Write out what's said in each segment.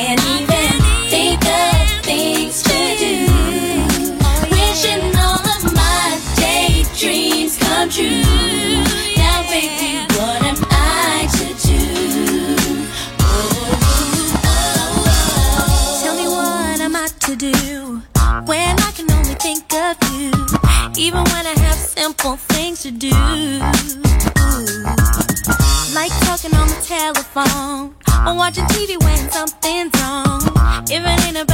can't even think of things to do. Wishing all of my daydreams come true. Now, baby, what am I to do? Oh, oh, oh. Tell me what am I to do when I can only think of you, even when I have simple things to do. Like talking on the telephone or watching TV when something's wrong. If it ain't about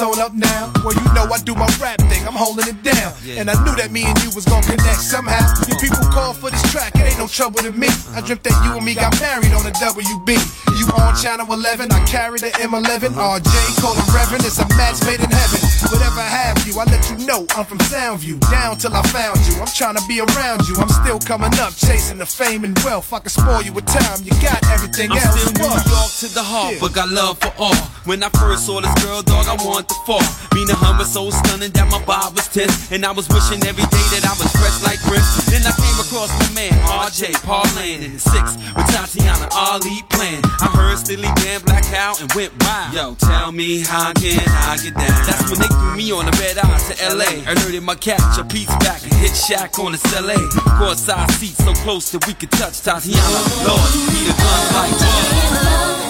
the up now. Well, you know I do my rap holding it down. And I knew that me and you was gonna connect somehow. Your people call for this track, it ain't no trouble to me. Uh-huh. I dreamt that you and me got married on the WB. You on channel 11, I carry the M11. RJ, call him Reverend, it's a match made in heaven. Whatever have you, I let you know I'm from Soundview. Down till I found you, I'm trying to be around you. I'm still coming up, chasing the fame and wealth. I can spoil you with time, you got everything I'm else. still New? York to the heart, Yeah. but got love for all. When I first saw this girl, dog, I wanted to fall. Being a hum was so stunning that my vibe was tense. And I was wishing every day that I was fresh like Prince. Then I came across my man, RJ, Paul Lane, in the six with Tatyana Ali playing. I heard Steely Dan Black Cow and went wild. Yo, tell me how can I get down? That's when they threw me on the red eye to LA. Alerted my catch, a piece back, and hit Shaq on the LA. Courtside seats so close that we could touch Tatyana. Lord, need a gun like what?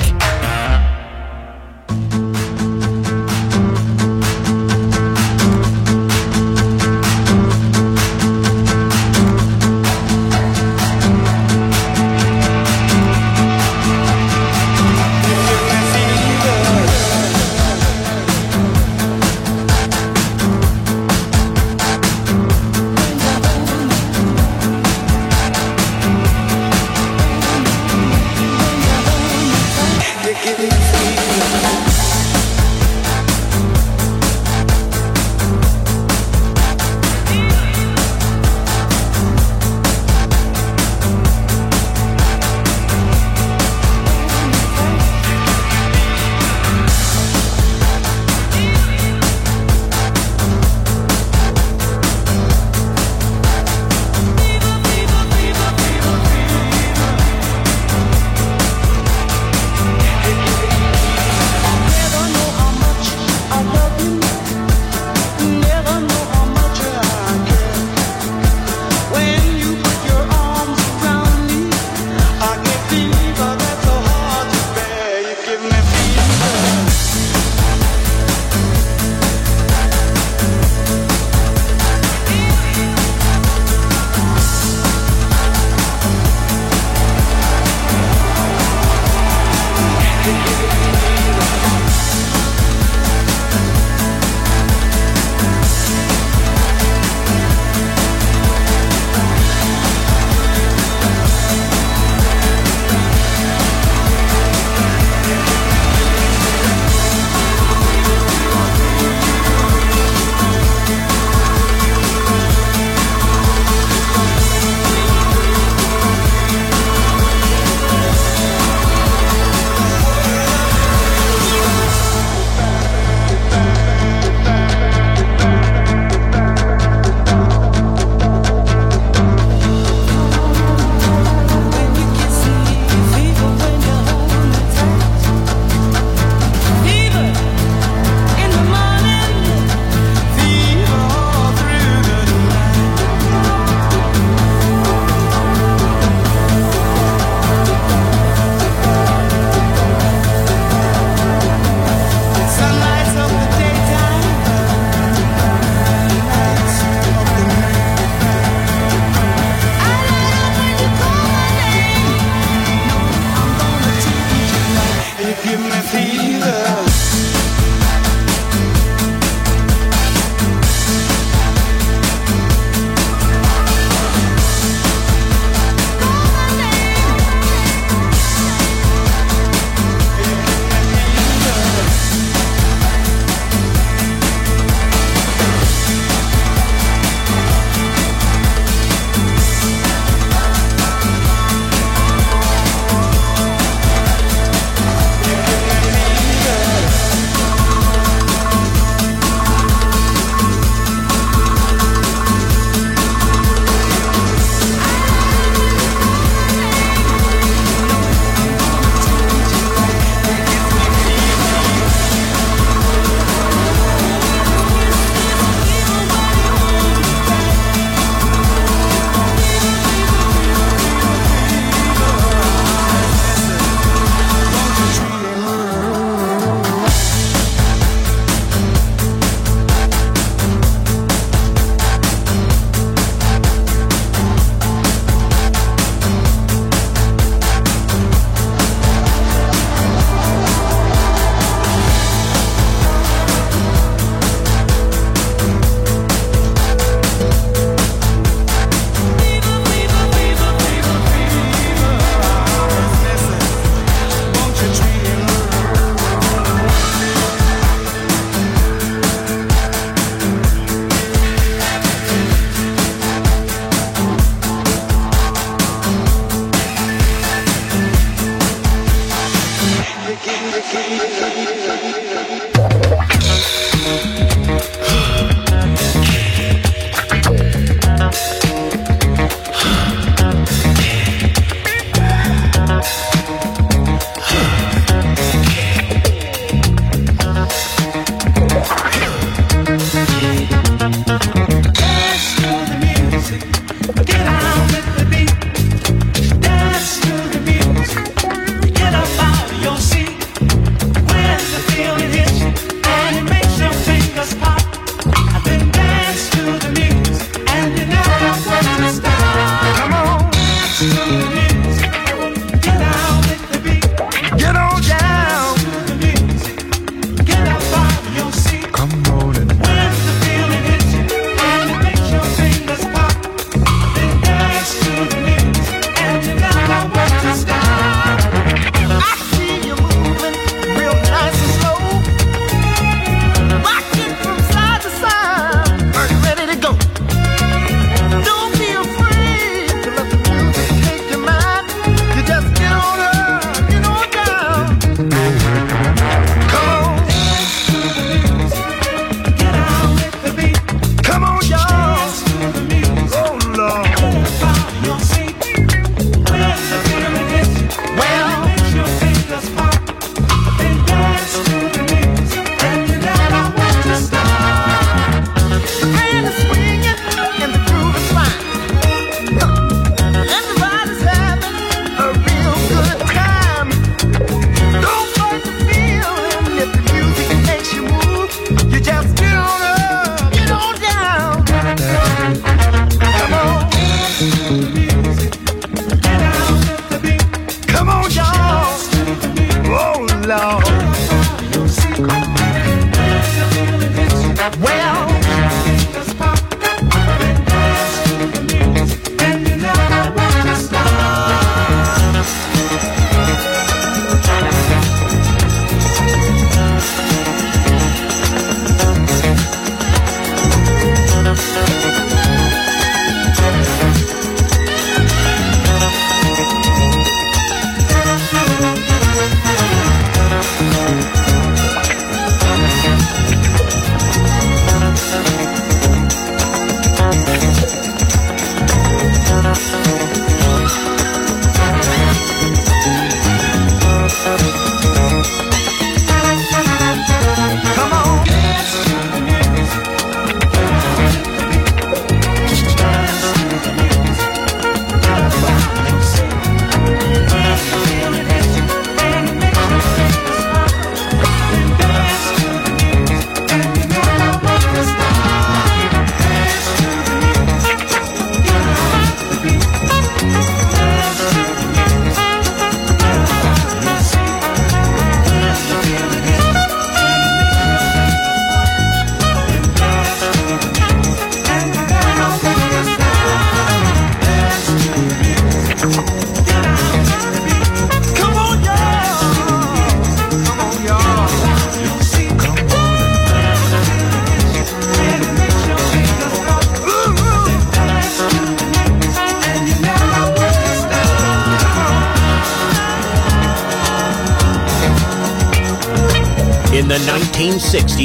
Get out. with the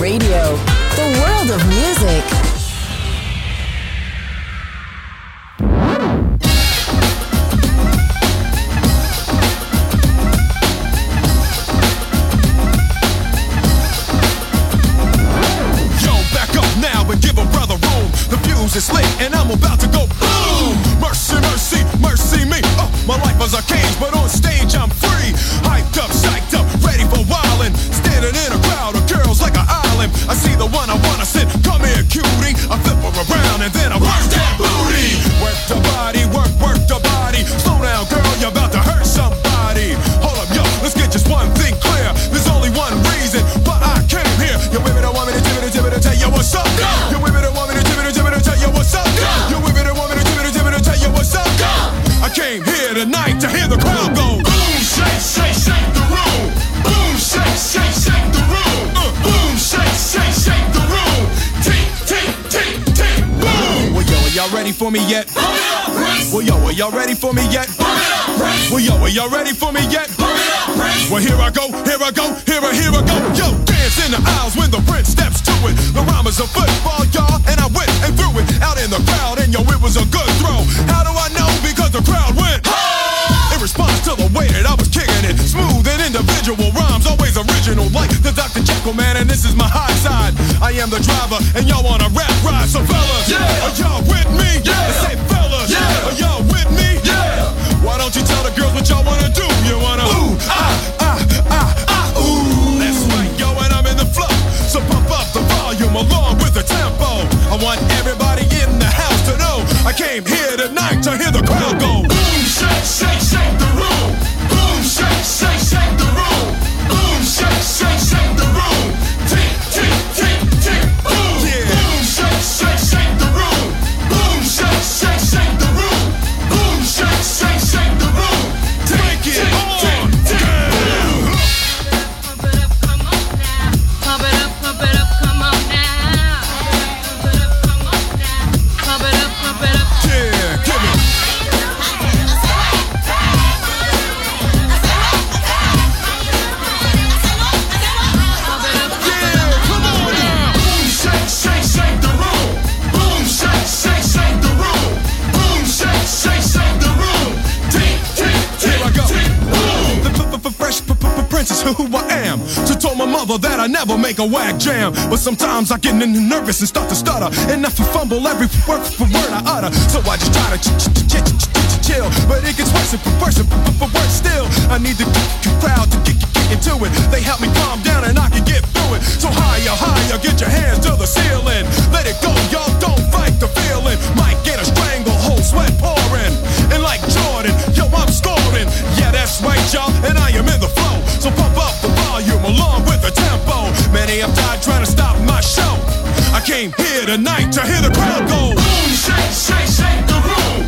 Radio. knuckle man, and this is my hot side. I am the driver, and y'all want a rap ride. So fellas, yeah. are y'all with me? Yeah. Say fellas, yeah. are y'all with me? Yeah. Why don't you tell the girls what y'all wanna do? You wanna ooh ah, ah ah ah ah ooh. That's right, yo, and I'm in the flow. So pump up the volume along with the tempo. I want everybody in the house to know I came here tonight to hear the crowd. that I never make a whack jam. But sometimes I get nervous and start to stutter. And I I fumble every word for word I utter. So I just try to chill. But it gets worse and worse and worse still. I need the crowd to get into it. They help me calm down and I can get through it. So higher, higher, get your hands to the ceiling. Let it go, y'all. Don't fight the feeling. Might get a stranglehold, sweat pouring. And like Jordan, yo, I'm scoring. Yeah, that's right, y'all. And I am in the flow. So pump up the along with the tempo. Many have died trying to stop my show. I came here tonight to hear the crowd go. Boom, shake, shake, shake the room.